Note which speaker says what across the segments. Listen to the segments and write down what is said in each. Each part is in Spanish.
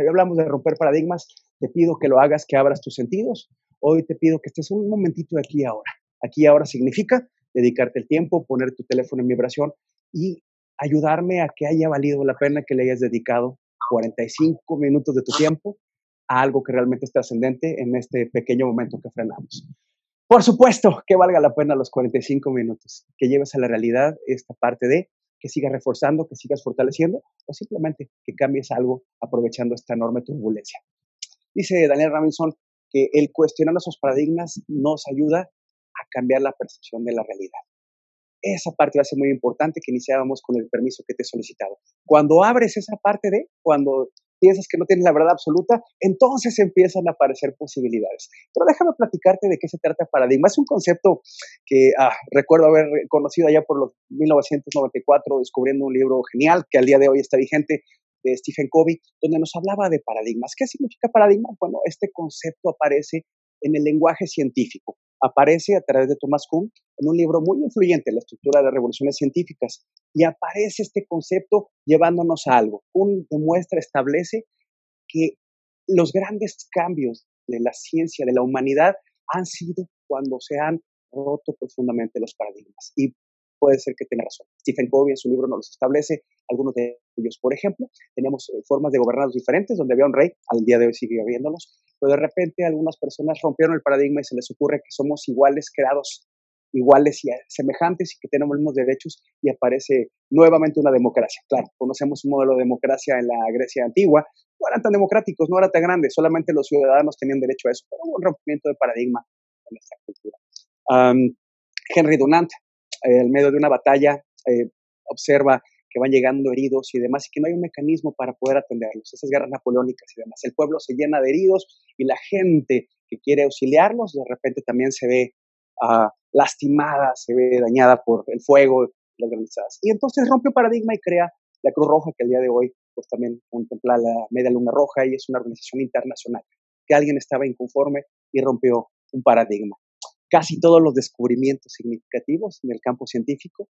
Speaker 1: Hoy hablamos de romper paradigmas. Te pido que lo hagas, que abras tus sentidos. Hoy te pido que estés un momentito aquí ahora. Aquí ahora significa dedicarte el tiempo, poner tu teléfono en vibración y ayudarme a que haya valido la pena que le hayas dedicado 45 minutos de tu tiempo a algo que realmente es trascendente en este pequeño momento que frenamos. Por supuesto que valga la pena los 45 minutos, que lleves a la realidad esta parte de que sigas reforzando, que sigas fortaleciendo o simplemente que cambies algo aprovechando esta enorme turbulencia. Dice Daniel Robinson que el cuestionar esos paradigmas nos ayuda a cambiar la percepción de la realidad. Esa parte va a ser muy importante que iniciábamos con el permiso que te he solicitado. Cuando abres esa parte de, cuando piensas que no tienes la verdad absoluta, entonces empiezan a aparecer posibilidades. Pero déjame platicarte de qué se trata paradigma. Es un concepto que ah, recuerdo haber conocido allá por los 1994, descubriendo un libro genial que al día de hoy está vigente de Stephen Covey, donde nos hablaba de paradigmas. ¿Qué significa paradigma? Bueno, este concepto aparece en el lenguaje científico aparece a través de Thomas Kuhn en un libro muy influyente, La estructura de revoluciones científicas, y aparece este concepto llevándonos a algo. Kuhn demuestra, establece que los grandes cambios de la ciencia, de la humanidad, han sido cuando se han roto profundamente los paradigmas. Y puede ser que tenga razón. Stephen Covey en su libro nos los establece, algunos de ellos, por ejemplo, tenemos eh, formas de gobernarnos diferentes, donde había un rey, al día de hoy sigue habiéndolos, pero de repente algunas personas rompieron el paradigma y se les ocurre que somos iguales, creados iguales y semejantes y que tenemos los mismos derechos y aparece nuevamente una democracia. Claro, conocemos un modelo de democracia en la Grecia antigua, no eran tan democráticos, no era tan grande, solamente los ciudadanos tenían derecho a eso, pero hubo un rompimiento de paradigma en esta cultura. Henry Dunant, eh, medio de una batalla, eh, observa que van llegando heridos y demás, y que no hay un mecanismo para poder atenderlos, esas guerras napoleónicas y demás. El pueblo se llena de heridos y la gente que quiere auxiliarlos de repente también se ve uh, lastimada, se ve dañada por el fuego, las granizadas. Y entonces rompe paradigma y crea la Cruz Roja, que al día de hoy pues también contempla la Media Luna Roja y es una organización internacional, que alguien estaba inconforme y rompió un paradigma. Casi todos los descubrimientos significativos en el campo científico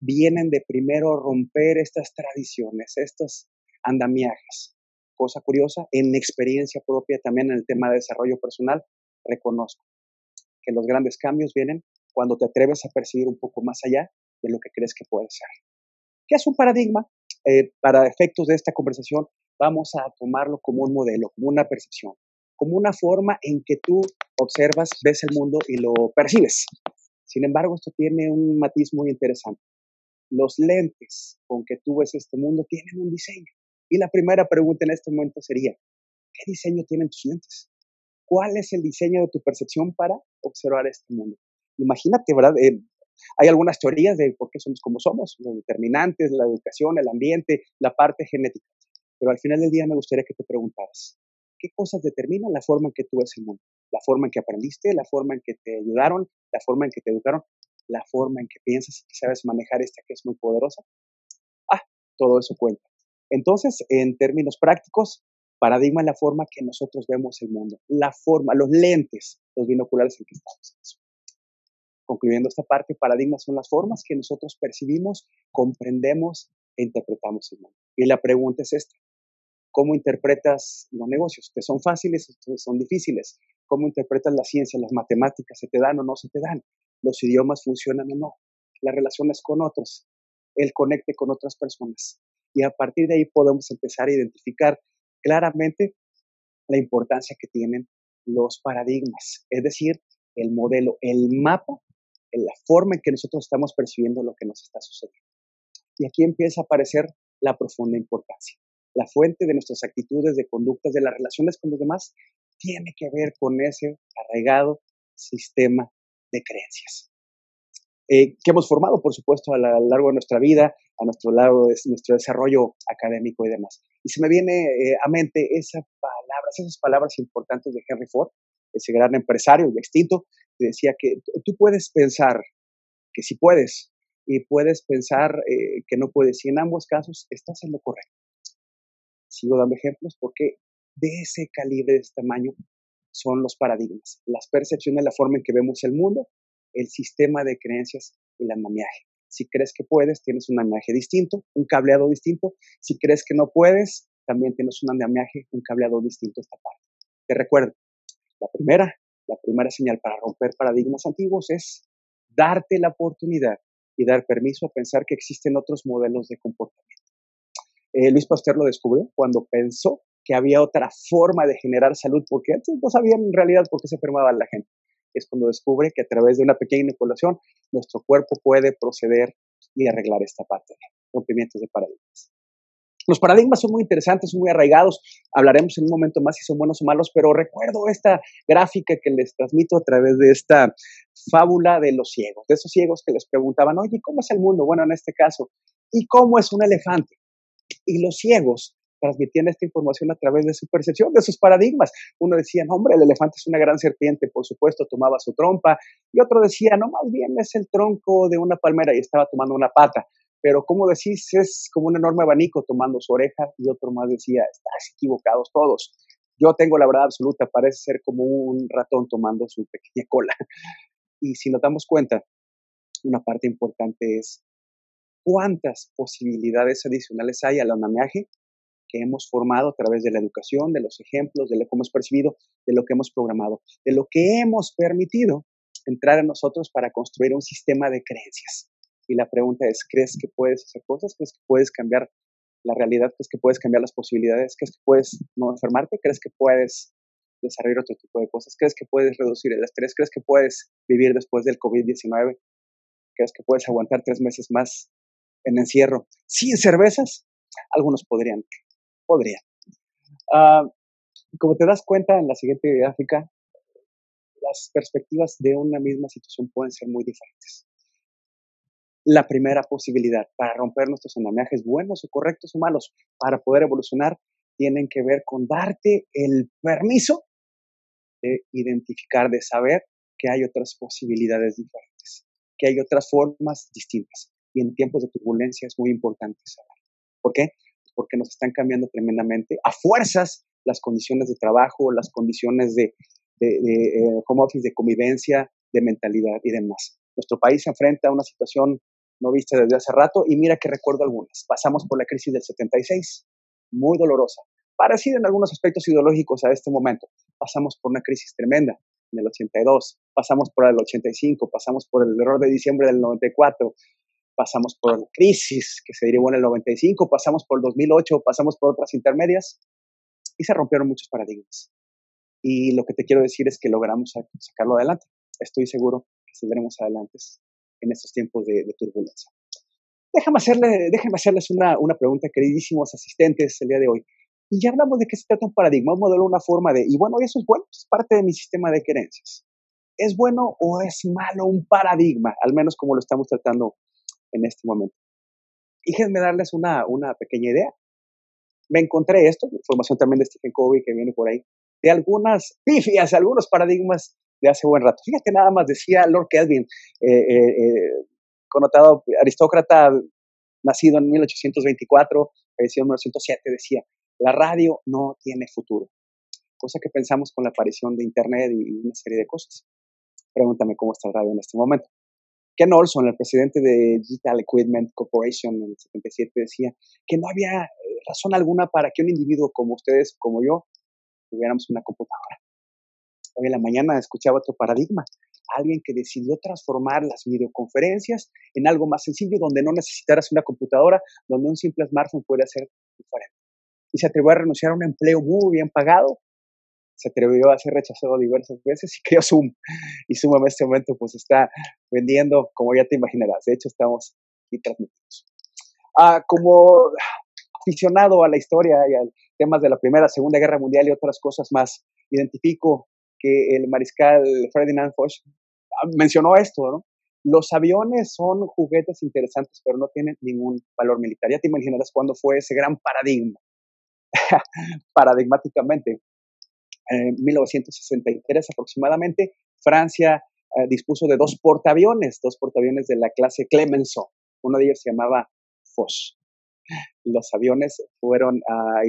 Speaker 1: vienen de primero romper estas tradiciones, estos andamiajes. Cosa curiosa, en experiencia propia también en el tema de desarrollo personal, reconozco que los grandes cambios vienen cuando te atreves a percibir un poco más allá de lo que crees que puede ser. ¿Qué es un paradigma? Eh, para efectos de esta conversación, vamos a tomarlo como un modelo, como una percepción, como una forma en que tú observas, ves el mundo y lo percibes. Sin embargo, esto tiene un matiz muy interesante los lentes con que tú ves este mundo tienen un diseño. Y la primera pregunta en este momento sería, ¿qué diseño tienen tus lentes? ¿Cuál es el diseño de tu percepción para observar este mundo? Imagínate, ¿verdad? Eh, hay algunas teorías de por qué somos como somos, los determinantes, la educación, el ambiente, la parte genética. Pero al final del día me gustaría que te preguntaras, ¿qué cosas determinan la forma en que tú ves el mundo? La forma en que aprendiste, la forma en que te ayudaron, la forma en que te educaron, la forma en que piensas y sabes manejar esta que es muy poderosa. Ah, todo eso cuenta. Entonces, en términos prácticos, paradigma es la forma que nosotros vemos el mundo, la forma, los lentes, los binoculares en que estamos. Concluyendo esta parte, paradigmas son las formas que nosotros percibimos, comprendemos e interpretamos el mundo. Y la pregunta es esta. ¿Cómo interpretas los negocios? ¿Te son fáciles o son difíciles? ¿Cómo interpretas la ciencia, las matemáticas? ¿Se te dan o no se te dan? los idiomas funcionan o no, las relaciones con otros, el conecte con otras personas. Y a partir de ahí podemos empezar a identificar claramente la importancia que tienen los paradigmas, es decir, el modelo, el mapa, la forma en que nosotros estamos percibiendo lo que nos está sucediendo. Y aquí empieza a aparecer la profunda importancia. La fuente de nuestras actitudes, de conductas, de las relaciones con los demás, tiene que ver con ese arraigado sistema de creencias. Eh, que hemos formado, por supuesto, a lo largo de nuestra vida, a nuestro lado de nuestro desarrollo académico y demás. Y se me viene eh, a mente esas palabras, esas palabras importantes de Henry Ford, ese gran empresario y extinto, que decía que tú puedes pensar que sí puedes y puedes pensar eh, que no puedes. Y en ambos casos estás en lo correcto. Sigo dando ejemplos porque de ese calibre, de ese tamaño, son los paradigmas, las percepciones, la forma en que vemos el mundo, el sistema de creencias y el andamiaje. Si crees que puedes, tienes un andamiaje distinto, un cableado distinto. Si crees que no puedes, también tienes un andamiaje, un cableado distinto esta parte. Te recuerdo, la primera, la primera señal para romper paradigmas antiguos es darte la oportunidad y dar permiso a pensar que existen otros modelos de comportamiento. Eh, Luis Pasteur lo descubrió cuando pensó que había otra forma de generar salud, porque antes no sabían en realidad por qué se enfermaba la gente. Es cuando descubre que a través de una pequeña inoculación nuestro cuerpo puede proceder y arreglar esta parte rompimientos de paradigmas. Los paradigmas son muy interesantes, muy arraigados. Hablaremos en un momento más si son buenos o malos, pero recuerdo esta gráfica que les transmito a través de esta fábula de los ciegos, de esos ciegos que les preguntaban, oye, ¿cómo es el mundo? Bueno, en este caso, ¿y cómo es un elefante? Y los ciegos transmitían esta información a través de su percepción, de sus paradigmas. Uno decía, no, hombre, el elefante es una gran serpiente, por supuesto, tomaba su trompa, y otro decía, no, más bien es el tronco de una palmera y estaba tomando una pata. Pero como decís, es como un enorme abanico tomando su oreja, y otro más decía, estás equivocados todos. Yo tengo la verdad absoluta, parece ser como un ratón tomando su pequeña cola. Y si nos damos cuenta, una parte importante es cuántas posibilidades adicionales hay al andamiaje que hemos formado a través de la educación, de los ejemplos, de lo que hemos percibido, de lo que hemos programado, de lo que hemos permitido entrar a nosotros para construir un sistema de creencias. Y la pregunta es, ¿crees que puedes hacer cosas? ¿Crees que puedes cambiar la realidad? ¿Crees que puedes cambiar las posibilidades? ¿Crees que puedes no enfermarte? ¿Crees que puedes desarrollar otro tipo de cosas? ¿Crees que puedes reducir el estrés? ¿Crees que puedes vivir después del COVID-19? ¿Crees que puedes aguantar tres meses más en encierro sin cervezas? Algunos podrían, podría. Ah, como te das cuenta en la siguiente gráfica, las perspectivas de una misma situación pueden ser muy diferentes. La primera posibilidad para romper nuestros andamiajes buenos o correctos o malos, para poder evolucionar, tienen que ver con darte el permiso de identificar, de saber que hay otras posibilidades diferentes, que hay otras formas distintas. Y en tiempos de turbulencia es muy importante saber. ¿Por qué? porque nos están cambiando tremendamente a fuerzas las condiciones de trabajo, las condiciones de, eh, home office, de convivencia, de mentalidad y demás. Nuestro país se enfrenta a una situación no vista desde hace rato y mira que recuerdo algunas. Pasamos por la crisis del 76, muy dolorosa, parecida en algunos aspectos ideológicos a este momento. Pasamos por una crisis tremenda en el 82, pasamos por el 85, pasamos por el error de diciembre del 94, pasamos por la crisis que se derivó en el 95, pasamos por el 2008, pasamos por otras intermedias y se rompieron muchos paradigmas. Y lo que te quiero decir es que logramos sacarlo adelante. Estoy seguro que saldremos adelante en estos tiempos de, turbulencia. Déjame, hacerle, déjame hacerles una, una pregunta, queridísimos asistentes, el día de hoy. Y ya hablamos de qué se trata un paradigma, un modelo, una forma de, y bueno, eso es bueno, es parte de mi sistema de creencias. ¿Es bueno o es malo un paradigma? Al menos como lo estamos tratando en este momento. Déjenme darles una, una pequeña idea. Me encontré esto, información también de Stephen Covey que viene por ahí, de algunas pifias, algunos paradigmas de hace buen rato. Fíjate nada más, decía Lord Kelvin, eh, eh, eh, connotado aristócrata, nacido en 1824, fallecido en 1907, decía, la radio no tiene futuro. Cosa que pensamos con la aparición de Internet y una serie de cosas. Pregúntame cómo está el radio en este momento. Ken Olson, el presidente de Digital Equipment Corporation en el 77, decía que no había eh, razón alguna para que un individuo como ustedes, como yo, tuviéramos una computadora. Hoy en la mañana escuchaba otro paradigma, alguien que decidió transformar las videoconferencias en algo más sencillo, donde no necesitaras una computadora, donde un simple smartphone puede ser diferente. Y se atrevió a renunciar a un empleo muy bien pagado se atrevió a ser rechazado diversas veces y creó Zoom. Y Zoom en este momento pues está vendiendo, como ya te imaginarás. De hecho, estamos aquí transmitidos. Ah, como aficionado a la historia y a temas de la Primera, Segunda Guerra Mundial y otras cosas más, identifico que el mariscal Ferdinand Foch ah, mencionó esto, ¿no? Los aviones son juguetes interesantes, pero no tienen ningún valor militar. Ya te imaginarás cuándo fue ese gran paradigma. Paradigmáticamente, en 1963 aproximadamente, Francia eh, dispuso de dos portaaviones, dos portaaviones de la clase Clemenceau. Uno de ellos se llamaba Foch. Los aviones fueron, ah,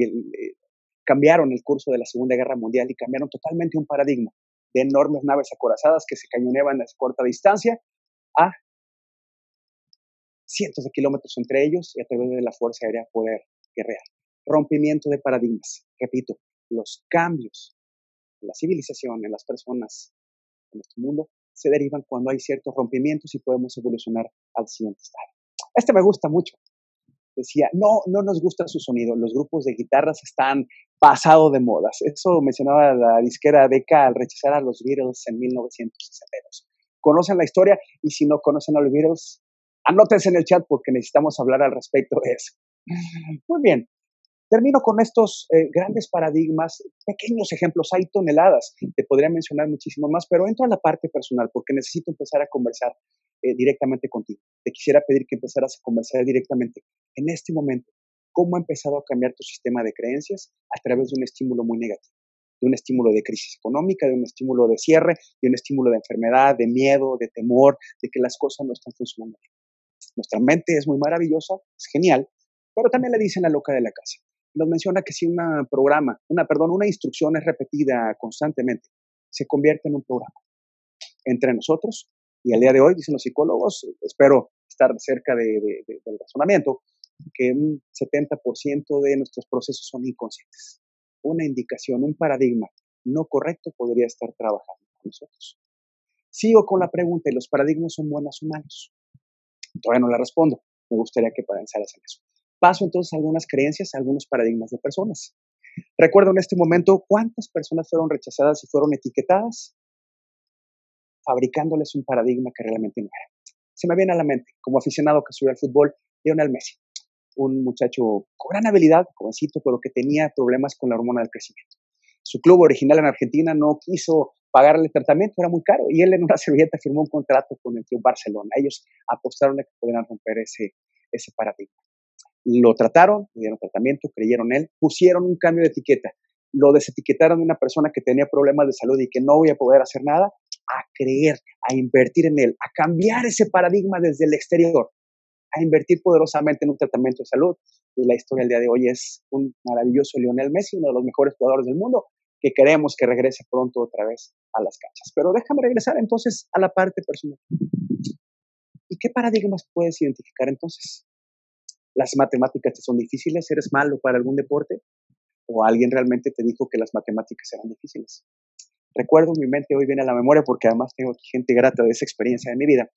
Speaker 1: cambiaron el curso de la Segunda Guerra Mundial y cambiaron totalmente un paradigma de enormes naves acorazadas que se cañoneaban a corta distancia a cientos de kilómetros entre ellos y a través de la Fuerza Aérea poder guerrear. rompimiento de paradigmas. Repito, los cambios la civilización, en las personas, en nuestro mundo, se derivan cuando hay ciertos rompimientos y podemos evolucionar al siguiente estado. Este me gusta mucho. Decía, no, no nos gusta su sonido. Los grupos de guitarras están pasado de modas. Eso mencionaba la disquera Decca al rechazar a los Beatles en 1962. Conocen la historia y si no conocen a los Beatles, anótense en el chat porque necesitamos hablar al respecto de eso. Muy bien, Termino con estos eh, grandes paradigmas, pequeños ejemplos, hay toneladas, te podría mencionar muchísimo más, pero entro a la parte personal porque necesito empezar a conversar eh, directamente contigo. Te quisiera pedir que empezaras a conversar directamente en este momento. ¿Cómo ha empezado a cambiar tu sistema de creencias a través de un estímulo muy negativo? De un estímulo de crisis económica, de un estímulo de cierre, de un estímulo de enfermedad, de miedo, de temor, de que las cosas no están funcionando bien. Nuestra mente es muy maravillosa, es genial, pero también le dicen la loca de la casa nos menciona que si un programa, una, perdón, una instrucción es repetida constantemente, se convierte en un programa entre nosotros. Y al día de hoy, dicen los psicólogos, espero estar cerca de, del razonamiento, que un 70% de nuestros procesos son inconscientes. Una indicación, un paradigma no correcto podría estar trabajando con nosotros. Sigo con la pregunta, ¿y los paradigmas son buenos o malos? Todavía no la respondo. Me gustaría que pensaras en eso. Paso entonces a algunas creencias, a algunos paradigmas de personas. Recuerdo en este momento cuántas personas fueron rechazadas y fueron etiquetadas fabricándoles un paradigma que realmente no era. Se me viene a la mente, como aficionado que subió al fútbol, Lionel Messi, un muchacho con gran habilidad, jovencito, pero que tenía problemas con la hormona del crecimiento. Su club original en Argentina no quiso pagarle el tratamiento, era muy caro, y él en una servilleta firmó un contrato con el club Barcelona. Ellos apostaron a que pudieran romper ese paradigma. Lo trataron, le dieron tratamiento, creyeron él, pusieron un cambio de etiqueta, lo desetiquetaron de una persona que tenía problemas de salud y que no voy a poder hacer nada, a creer, a invertir en él, a cambiar ese paradigma desde el exterior, a invertir poderosamente en un tratamiento de salud. Y la historia del día de hoy es un maravilloso Lionel Messi, uno de los mejores jugadores del mundo, que queremos que regrese pronto otra vez a las canchas. Pero déjame regresar entonces a la parte personal. ¿Y qué paradigmas puedes identificar entonces? Las matemáticas te son difíciles, eres malo para algún deporte, o alguien realmente te dijo que las matemáticas eran difíciles. Recuerdo mi mente, hoy viene a la memoria porque además tengo gente grata de esa experiencia de mi vida.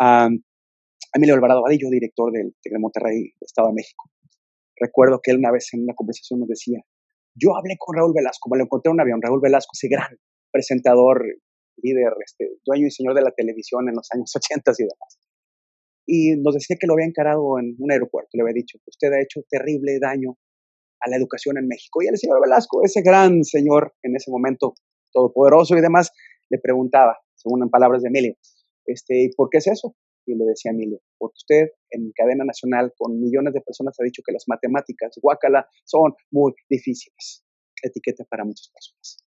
Speaker 1: Um, Emilio Alvarado Vadillo, director del de Monterrey, Estado de México. Recuerdo que él una vez en una conversación nos decía, yo hablé con Raúl Velasco, me lo encontré en un avión, Raúl Velasco, ese gran presentador, líder, este, dueño y señor de la televisión en los años 80 y demás y nos decía que lo había encarado en un aeropuerto. Le había dicho usted ha hecho terrible daño a la educación en México. Y el señor Velasco, ese gran señor en ese momento, todopoderoso y demás, le preguntaba, según en palabras de Emilio, este, ¿por qué es eso? Y le decía Emilio, porque usted en cadena nacional con millones de personas ha dicho que las matemáticas, guácala, son muy difíciles. Etiqueta para muchas personas.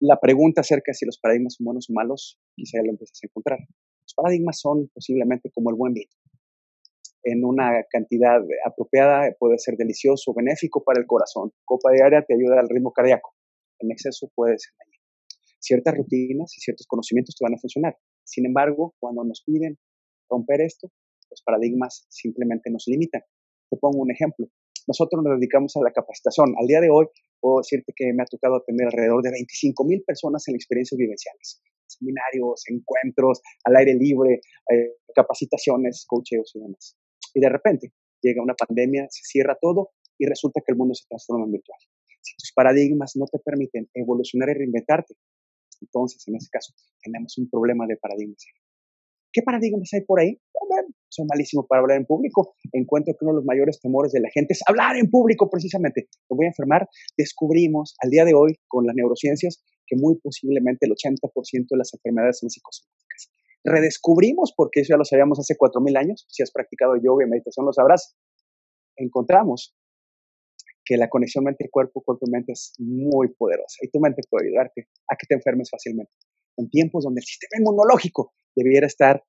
Speaker 1: La pregunta acerca de si los paradigmas son buenos o malos, quizá ya lo empiezas a encontrar. Los paradigmas son posiblemente como el buen vino. En una cantidad apropiada puede ser delicioso, benéfico para el corazón. Copa diaria te ayuda al ritmo cardíaco. En exceso puede ser dañino. Ciertas rutinas y ciertos conocimientos te van a funcionar. Sin embargo, cuando nos piden romper esto, los paradigmas simplemente nos limitan. Te pongo un ejemplo. Nosotros nos dedicamos a la capacitación. Al día de hoy, puedo decirte que me ha tocado atender alrededor de 25 mil personas en experiencias vivenciales seminarios, encuentros al aire libre, eh, capacitaciones, coacheos y demás. Y de repente llega una pandemia, se cierra todo y resulta que el mundo se transforma en virtual. Si tus paradigmas no te permiten evolucionar y reinventarte, entonces en ese caso tenemos un problema de paradigmas. ¿Qué paradigmas hay por ahí? soy malísimo para hablar en público. Encuentro que uno de los mayores temores de la gente es hablar en público precisamente. Me voy a enfermar. Descubrimos al día de hoy con las neurociencias que muy posiblemente el 80% de las enfermedades son psicosomáticas. Redescubrimos, porque eso ya lo sabíamos hace 4.000 años, si has practicado yoga y meditación lo sabrás, encontramos que la conexión mente-cuerpo, cuerpo-mente es muy poderosa y tu mente puede ayudarte a que te enfermes fácilmente en tiempos donde el sistema inmunológico debiera estar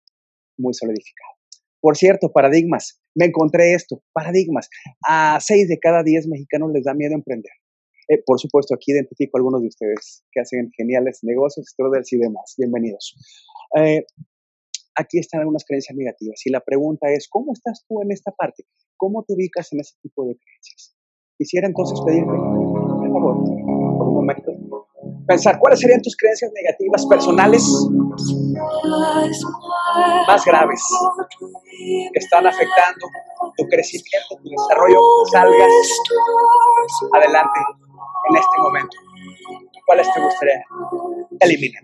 Speaker 1: muy solidificado. Por cierto, paradigmas. Me encontré esto, paradigmas. A 6 de cada 10 mexicanos les da miedo emprender. Eh, por supuesto, aquí identifico a algunos de ustedes que hacen geniales negocios, traders y demás. Bienvenidos. Eh, aquí están algunas creencias negativas y la pregunta es, ¿cómo estás tú en esta parte? ¿Cómo te ubicas en ese tipo de creencias? Quisiera entonces pedirte, por favor, por un momento, pensar cuáles serían tus creencias negativas personales más graves que están afectando tu crecimiento, tu desarrollo, salgas adelante en este momento. ¿Cuáles te gustaría eliminar?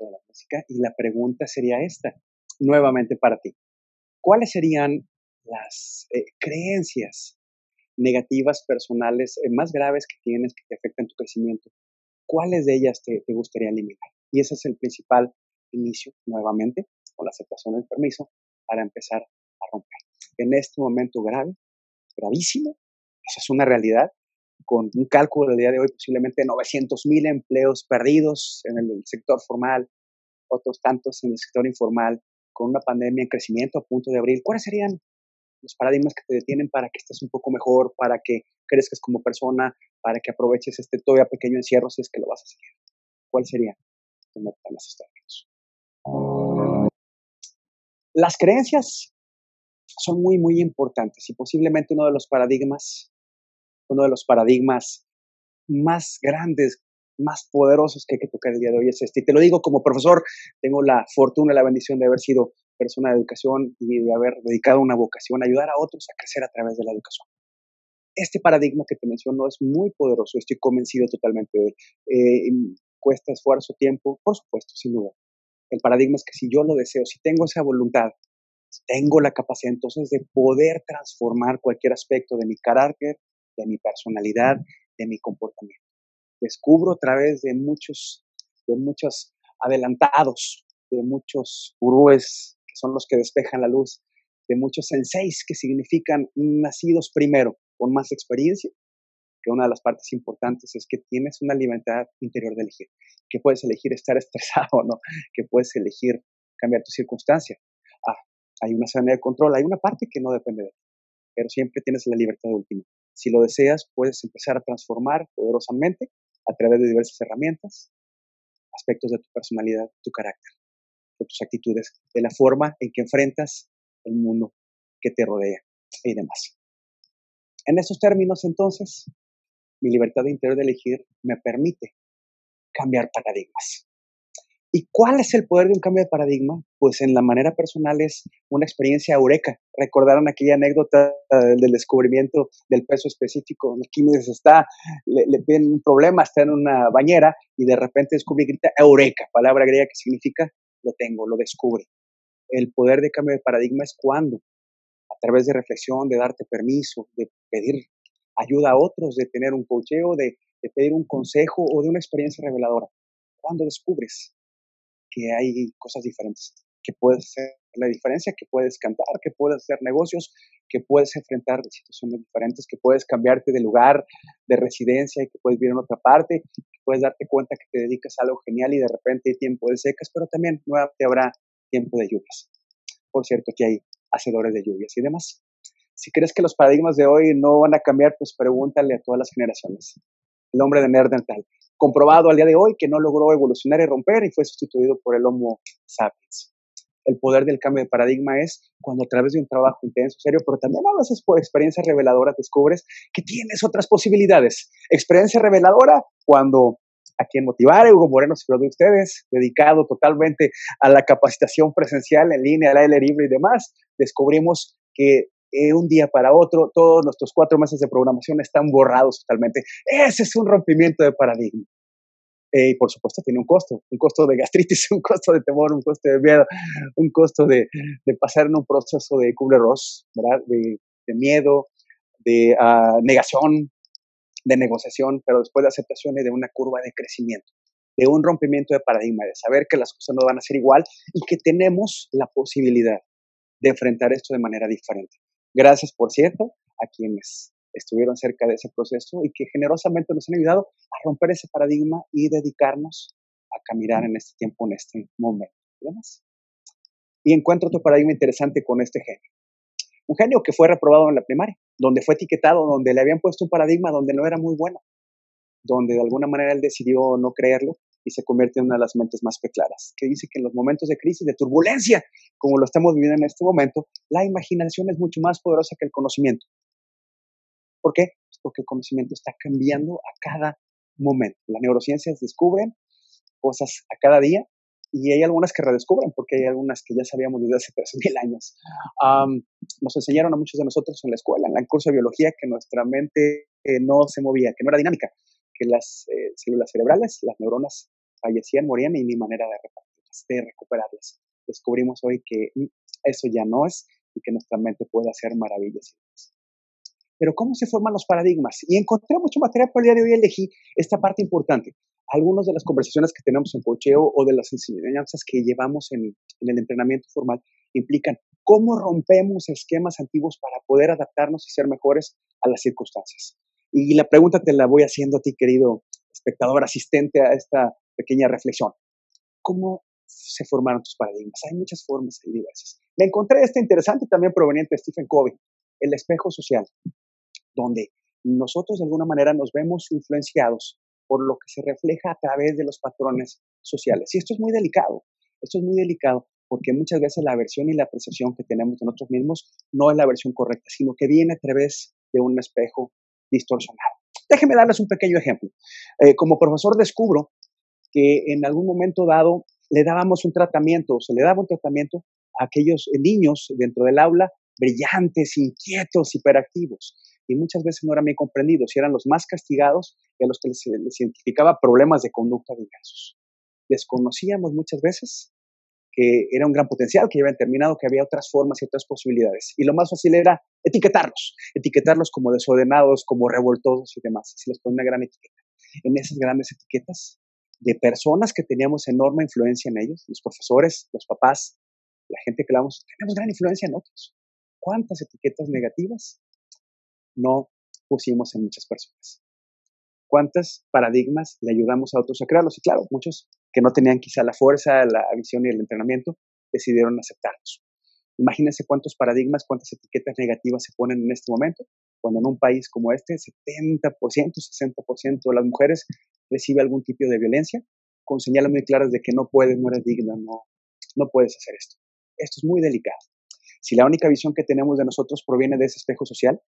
Speaker 1: la música y la pregunta sería esta, nuevamente para ti. ¿Cuáles serían las eh, creencias negativas personales eh, más graves que tienes que te afectan tu crecimiento? ¿Cuáles de ellas te, te gustaría eliminar? Y ese es el principal inicio, nuevamente, con la aceptación del permiso, para empezar a romper. En este momento grave, gravísimo, esa es una realidad, con un cálculo del día de hoy posiblemente 900 mil empleos perdidos en el sector formal, otros tantos en el sector informal, con una pandemia en crecimiento a punto de abrir. ¿Cuáles serían los paradigmas que te detienen para que estés un poco mejor, para que crezcas como persona, para que aproveches este todavía pequeño encierro si es que lo vas a seguir? ¿Cuál sería Las creencias son muy, muy importantes y posiblemente uno de los paradigmas uno de los paradigmas más grandes, más poderosos que hay que tocar el día de hoy es este. Y te lo digo como profesor, tengo la fortuna y la bendición de haber sido persona de educación y de haber dedicado una vocación a ayudar a otros a crecer a través de la educación. Este paradigma que te menciono es muy poderoso, estoy convencido totalmente de eh, cuesta esfuerzo, tiempo, por supuesto, sin duda. El paradigma es que si yo lo deseo, si tengo esa voluntad, tengo la capacidad entonces de poder transformar cualquier aspecto de mi carácter, de mi personalidad, de mi comportamiento. Descubro a través de muchos, de muchos adelantados, de muchos gurúes son los que despejan la luz, de muchos senseis que significan nacidos primero, con más experiencia, que una de las partes importantes es que tienes una libertad interior de elegir, que puedes elegir estar estresado o no, que puedes elegir cambiar tu circunstancia. Ah, hay una zona de control, hay una parte que no depende de ti, pero siempre tienes la libertad última. Si lo deseas, puedes empezar a transformar poderosamente a través de diversas herramientas, aspectos de tu personalidad, tu carácter, de tus actitudes, de la forma en que enfrentas el mundo que te rodea y demás. En esos términos, entonces, mi libertad de interior de elegir me permite cambiar paradigmas. ¿Y cuál es el poder de un cambio de paradigma? Pues en la manera personal es una experiencia eureka. Recordaron aquella anécdota del descubrimiento del peso específico. Arquímedes está, le, le piden un problema, está en una bañera y de repente descubre y grita eureka, palabra griega que significa lo tengo, lo descubre. El poder de cambio de paradigma es cuando, a través de reflexión, de darte permiso, de pedir ayuda a otros, de tener un cocheo, de, de pedir un consejo o de una experiencia reveladora. Cuando descubres que hay cosas diferentes, que puedes hacer la diferencia, que puedes cantar, que puedes hacer negocios, que puedes enfrentar situaciones diferentes, que puedes cambiarte de lugar, de residencia y que puedes vivir en otra parte, que puedes darte cuenta que te dedicas a algo genial y de repente hay tiempo de secas, pero también nuevamente habrá tiempo de lluvias. Por cierto, que hay hacedores de lluvias y demás. Si crees que los paradigmas de hoy no van a cambiar, pues pregúntale a todas las generaciones. El hombre de Nerdental comprobado al día de hoy que no logró evolucionar y romper y fue sustituido por el Homo sapiens. El poder del cambio de paradigma es cuando a través de un trabajo intenso, serio, pero también a veces por experiencias reveladoras descubres que tienes otras posibilidades. Experiencia reveladora cuando a quien motivar, Hugo Moreno, lo de ustedes, dedicado totalmente a la capacitación presencial en línea, al aire libre y demás, descubrimos que eh, un día para otro, todos nuestros cuatro meses de programación están borrados totalmente. Ese es un rompimiento de paradigma. Eh, y por supuesto tiene un costo, un costo de gastritis, un costo de temor, un costo de miedo, un costo de, de pasar en un proceso de cubre-ros, ¿verdad? De, de, miedo, de uh, negación, de negociación, pero después de aceptación y de una curva de crecimiento, de un rompimiento de paradigma, de saber que las cosas no van a ser igual y que tenemos la posibilidad de enfrentar esto de manera diferente. Gracias, por cierto, a quienes estuvieron cerca de ese proceso y que generosamente nos han ayudado a romper ese paradigma y dedicarnos a caminar en este tiempo, en este momento. y encuentro otro paradigma interesante con este genio. Un genio que fue reprobado en la primaria, donde fue etiquetado, donde le habían puesto un paradigma donde no era muy bueno, donde de alguna manera él decidió no creerlo y se convierte en una de las mentes más claras, que dice que en los momentos de crisis, de turbulencia, como lo estamos viviendo en este momento, la imaginación es mucho más poderosa que el conocimiento. ¿Por qué? Pues porque el conocimiento está cambiando a cada momento. Las neurociencias descubren cosas a cada día y hay algunas que redescubren, porque hay algunas que ya sabíamos desde hace 3.000 años. nos enseñaron a muchos de nosotros en la escuela, en el curso de biología, que nuestra mente eh, no se movía, que no era dinámica, que las eh, células cerebrales, las neuronas, fallecían, morían y ni manera de repartirlas, de recuperarlas. Descubrimos hoy que mm, eso ya no es y que nuestra mente puede hacer maravillas. Pero ¿cómo se forman los paradigmas? Y encontré mucho material, pero el día de hoy elegí esta parte importante. Algunas de las conversaciones que tenemos en cocheo o de las enseñanzas que llevamos en, el entrenamiento formal implican cómo rompemos esquemas antiguos para poder adaptarnos y ser mejores a las circunstancias. Y la pregunta te la voy haciendo a ti, querido espectador, asistente a esta pequeña reflexión. ¿Cómo se formaron tus paradigmas? Hay muchas formas y diversas. Me encontré este interesante también proveniente de Stephen Covey, el espejo social, donde nosotros de alguna manera nos vemos influenciados por lo que se refleja a través de los patrones sociales. Y esto es muy delicado, esto es muy delicado porque muchas veces la versión y la percepción que tenemos de nosotros mismos no es la versión correcta, sino que viene a través de un espejo distorsionado. Déjeme darles un pequeño ejemplo. Eh, como profesor descubro que en algún momento dado le dábamos un tratamiento, o se le daba un tratamiento a aquellos niños dentro del aula brillantes, inquietos, hiperactivos. Y muchas veces no eran bien comprendidos y eran los más castigados y a los que les, les identificaba problemas de conducta diversos. Desconocíamos muchas veces que era un gran potencial, que ya habían terminado, que había otras formas y otras posibilidades. Y lo más fácil era etiquetarlos, etiquetarlos como desordenados, como revoltosos y demás. Se les pone una gran etiqueta. En esas grandes etiquetas de personas que teníamos enorme influencia en ellos, los profesores, los papás, la gente que hablamos, tenemos gran influencia en otros. ¿Cuántas etiquetas negativas no pusimos en muchas personas? ¿Cuántos paradigmas le ayudamos a otros a crearlos? Y claro, muchos que no tenían quizá la fuerza, la visión y el entrenamiento, decidieron aceptarlos. Imagínense cuántos paradigmas, cuántas etiquetas negativas se ponen en este momento, cuando en un país como este, 70%, 60% de las mujeres recibe algún tipo de violencia, con señales muy claras de que no puedes, no eres digna, no, no puedes hacer esto. Esto es muy delicado. Si la única visión que tenemos de nosotros proviene de ese espejo social,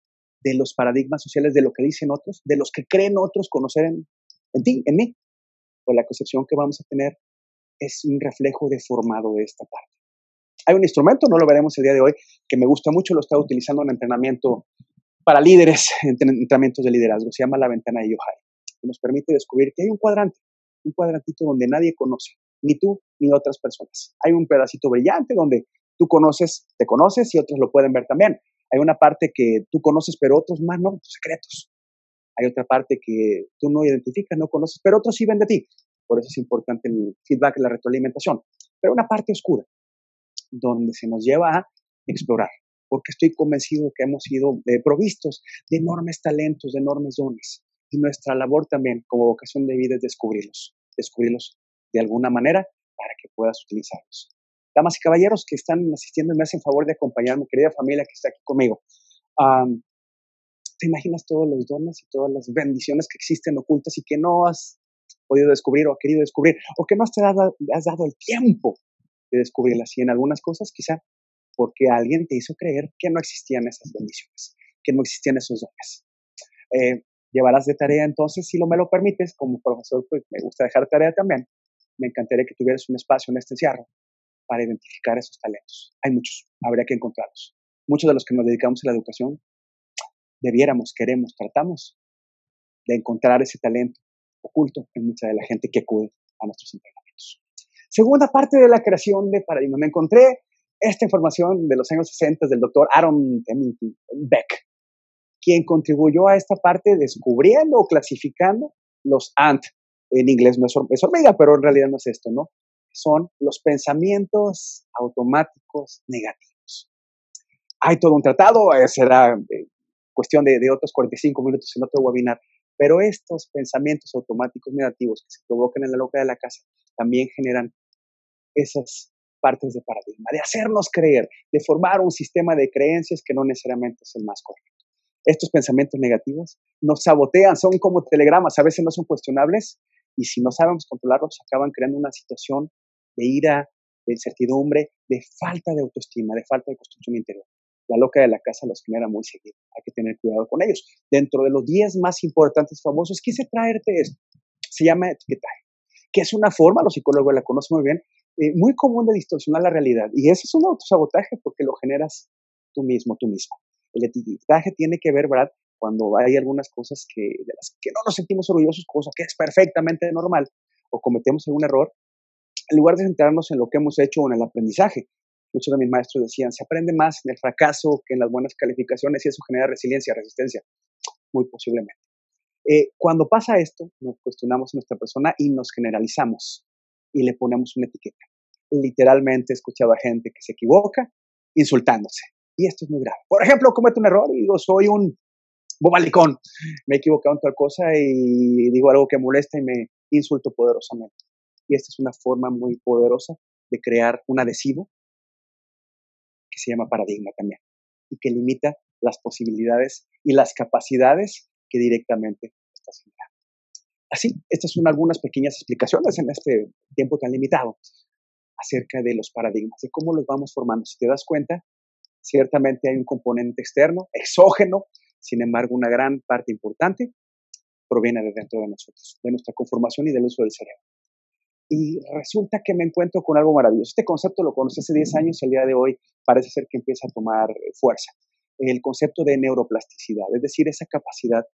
Speaker 1: de los paradigmas sociales, de lo que dicen otros, de los que creen otros conocer en, ti, en mí, pues la concepción que vamos a tener es un reflejo deformado de esta parte. Hay un instrumento, no lo veremos el día de hoy, que me gusta mucho, lo está utilizando en entrenamiento para líderes, en entrenamientos de liderazgo, se llama la ventana de Yohai, que nos permite descubrir que hay un cuadrante, un cuadrantito donde nadie conoce, ni tú ni otras personas. Hay un pedacito brillante donde tú conoces, te conoces y otros lo pueden ver también. Hay una parte que tú conoces, pero otros más no, secretos. Hay otra parte que tú no identificas, no conoces, pero otros sí ven de ti. Por eso es importante el feedback, la retroalimentación. Pero una parte oscura, donde se nos lleva a explorar, porque estoy convencido que hemos sido eh, provistos de enormes talentos, de enormes dones. Y nuestra labor también como vocación de vida es descubrirlos, descubrirlos de alguna manera para que puedas utilizarlos. Damas y caballeros que están asistiendo, me hacen favor de acompañarme, querida familia que está aquí conmigo te imaginas todos los dones y todas las bendiciones que existen ocultas y que no has podido descubrir o querido descubrir, o que no te has dado el tiempo de descubrirlas. Y en algunas cosas, quizá porque alguien te hizo creer que no existían esas bendiciones, que no existían esos dones. Eh, llevarás de tarea entonces, si lo me lo permites, como profesor, pues me gusta dejar tarea también. Me encantaría que tuvieras un espacio en este encierro para identificar esos talentos. Hay muchos, habría que encontrarlos. Muchos de los que nos dedicamos a la educación debiéramos, queremos, tratamos de encontrar ese talento oculto en mucha de la gente que acude a nuestros entrenamientos. Segunda parte de la creación de paradigma. Me encontré esta información de los años 60 del doctor Aaron Beck, quien contribuyó a esta parte descubriendo o clasificando los ANT. En inglés no es hormiga, pero en realidad no es esto, ¿no? Son los pensamientos automáticos negativos. Hay todo un tratado, eh, será eh, cuestión de, otros 45 minutos en otro webinar. Pero estos pensamientos automáticos negativos que se provocan en la loca de la casa también generan esas partes de paradigma, de hacernos creer, de formar un sistema de creencias que no necesariamente es el más correcto. Estos pensamientos negativos nos sabotean, son como telegramas, a veces no son cuestionables y si no sabemos controlarlos acaban creando una situación de ira, de incertidumbre, de falta de autoestima, de falta de construcción interior. La loca de la casa los genera muy seguido. Hay que tener cuidado con ellos. Dentro de los 10 más importantes famosos, quise traerte esto. Se llama etiquetaje, que es una forma, los psicólogos la conocen muy bien, eh, muy común de distorsionar la realidad. Y ese es un autosabotaje porque lo generas tú mismo, tú mismo. El etiquetaje tiene que ver, ¿verdad? Cuando hay algunas cosas que, de las que no nos sentimos orgullosos, cosa que es perfectamente normal, o cometemos algún error, en lugar de centrarnos en lo que hemos hecho o en el aprendizaje. Muchos de mis maestros decían, se aprende más en el fracaso que en las buenas calificaciones y eso genera resiliencia, resistencia. Muy posiblemente. Eh, cuando pasa esto, nos cuestionamos a nuestra persona y nos generalizamos y le ponemos una etiqueta. Literalmente he escuchado a gente que se equivoca insultándose. Y esto es muy grave. Por ejemplo, cometo un error y digo, soy un bobalicón. Me he equivocado en tal cosa y digo algo que molesta y me insulto poderosamente. Y esta es una forma muy poderosa de crear un adhesivo que se llama paradigma también y que limita las posibilidades y las capacidades que directamente estás generando. Así, estas son algunas pequeñas explicaciones en este tiempo tan limitado acerca de los paradigmas, de cómo los vamos formando. Si te das cuenta, ciertamente hay un componente externo, exógeno, sin embargo, una gran parte importante proviene de dentro de nosotros, de nuestra conformación y del uso del cerebro. Y resulta que me encuentro con algo maravilloso. Este concepto lo conocí hace 10 años, el día de hoy parece ser que empieza a tomar fuerza. El concepto de neuroplasticidad, es decir, esa capacidad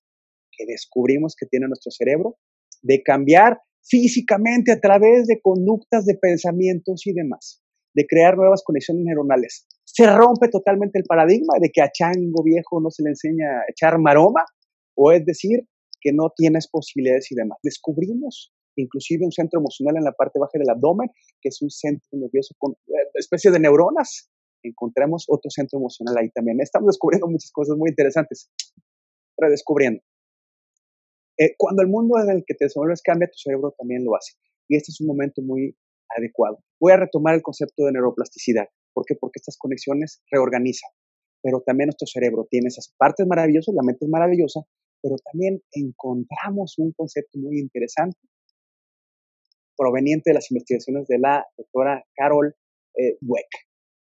Speaker 1: que descubrimos que tiene nuestro cerebro de cambiar físicamente a través de conductas de pensamientos y demás, de crear nuevas conexiones neuronales. Se rompe totalmente el paradigma de que a chango viejo no se le enseña a echar maroma, o es decir, que no tienes posibilidades y demás. Descubrimos inclusive un centro emocional en la parte baja del abdomen, que es un centro nervioso con eh, especie de neuronas. Encontramos otro centro emocional ahí también. Estamos descubriendo muchas cosas muy interesantes, redescubriendo. Eh, cuando el mundo en el que te desenvuelves cambia, tu cerebro también lo hace. Y este es un momento muy adecuado. Voy a retomar el concepto de neuroplasticidad. ¿Por qué? Porque estas conexiones reorganizan. Pero también nuestro cerebro tiene esas partes maravillosas, la mente es maravillosa, pero también encontramos un concepto muy interesante proveniente de las investigaciones de la doctora Carol eh.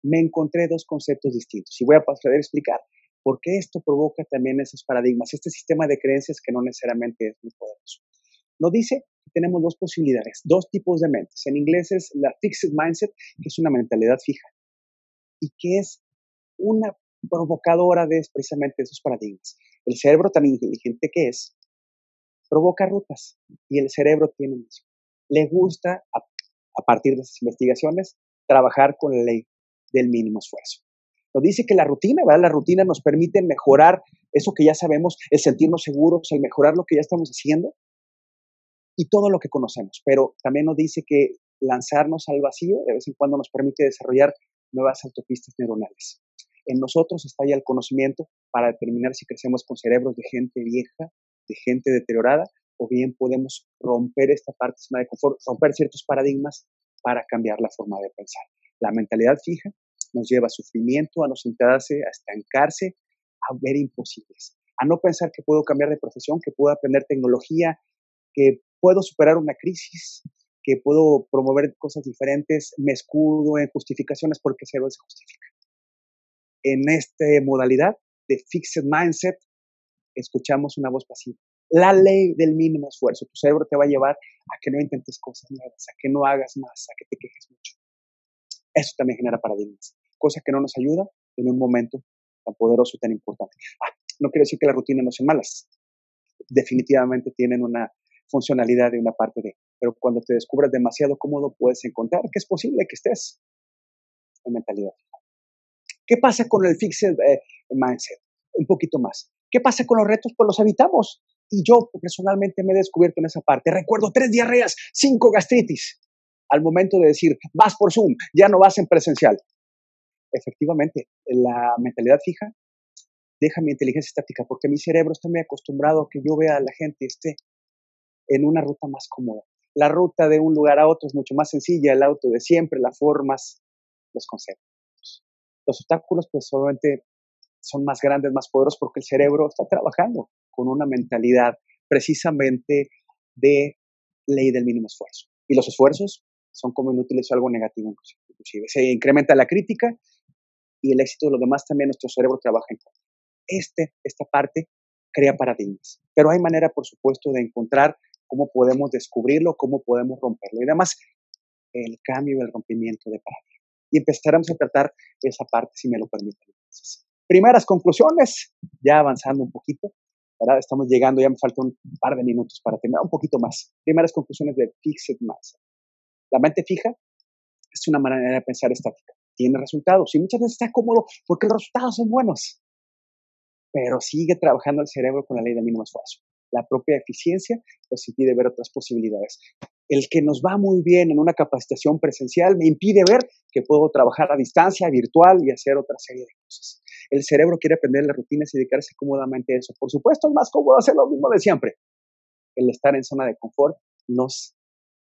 Speaker 1: Me encontré dos conceptos distintos y voy a pasar a explicar por qué esto provoca también esos paradigmas, este sistema de creencias que no necesariamente es muy poderoso. Nos dice que tenemos dos posibilidades, dos tipos de mentes. En inglés es la fixed mindset, que es una mentalidad fija, y que es una provocadora de precisamente esos paradigmas. El cerebro tan inteligente que es, provoca rutas y el cerebro tiene misión. Le gusta, a, partir de esas investigaciones, trabajar con la ley del mínimo esfuerzo. Nos dice que la rutina, ¿verdad? La rutina nos permite mejorar eso que ya sabemos, el sentirnos seguros, el mejorar lo que ya estamos haciendo y todo lo que conocemos. Pero también nos dice que lanzarnos al vacío de vez en cuando nos permite desarrollar nuevas autopistas neuronales. En nosotros está ya el conocimiento para determinar si crecemos con cerebros de gente vieja, de gente deteriorada, o bien podemos romper esta parte de confort, romper ciertos paradigmas para cambiar la forma de pensar. La mentalidad fija nos lleva a sufrimiento, a no sentarse, a estancarse, a ver imposibles, a no pensar que puedo cambiar de profesión, que puedo aprender tecnología, que puedo superar una crisis, que puedo promover cosas diferentes, me escudo en justificaciones porque cero se justifica. En esta modalidad de fixed mindset, escuchamos una voz pasiva. La ley del mínimo esfuerzo. Tu cerebro te va a llevar a que no intentes cosas nuevas, a que no hagas más, a que te quejes mucho. Eso también genera paradigmas cosa que no nos ayuda en un momento tan poderoso y tan importante. Ah, no quiero decir que las rutinas no sean malas, definitivamente tienen una funcionalidad de una parte de, pero cuando te descubras demasiado cómodo puedes encontrar que es posible que estés en mentalidad. ¿Qué pasa con el fixed eh, mindset? Un poquito más. ¿Qué pasa con los retos? Pues los evitamos. Y yo personalmente me he descubierto en esa parte. Recuerdo tres diarreas, cinco gastritis. Al momento de decir, vas por Zoom, ya no vas en presencial efectivamente, la mentalidad fija deja mi inteligencia estática porque mi cerebro está muy acostumbrado a que yo vea a la gente esté en una ruta más cómoda. La ruta de un lugar a otro es mucho más sencilla, el auto de siempre, las formas los conceptos. Los obstáculos, pues obviamente son más grandes, más poderosos, porque el cerebro está trabajando con una mentalidad precisamente de ley del mínimo esfuerzo. Y los esfuerzos son como inútiles o algo negativo inclusive. Se incrementa la crítica y el éxito de los demás también nuestro cerebro trabaja en contra. Este, esta parte crea paradigmas, pero hay manera, por supuesto, de encontrar cómo podemos descubrirlo, cómo podemos romperlo. Y además, el cambio y el rompimiento de paradigmas. Y empezaremos a tratar esa parte, si me lo permiten. Primeras conclusiones, ya avanzando un poquito, ¿verdad? Estamos llegando, ya me falta un par de minutos para terminar, un poquito más. Primeras conclusiones de Fixed Mindset. La mente fija es una manera de pensar estática. Tiene resultados y muchas veces está cómodo porque los resultados son buenos. Pero sigue trabajando el cerebro con la ley del mínimo esfuerzo. La propia eficiencia nos impide ver otras posibilidades. El que nos va muy bien en una capacitación presencial me impide ver que puedo trabajar a distancia, virtual y hacer otra serie de cosas. El cerebro quiere aprender las rutinas y dedicarse cómodamente a eso. Por supuesto, es más cómodo hacer lo mismo de siempre. El estar en zona de confort nos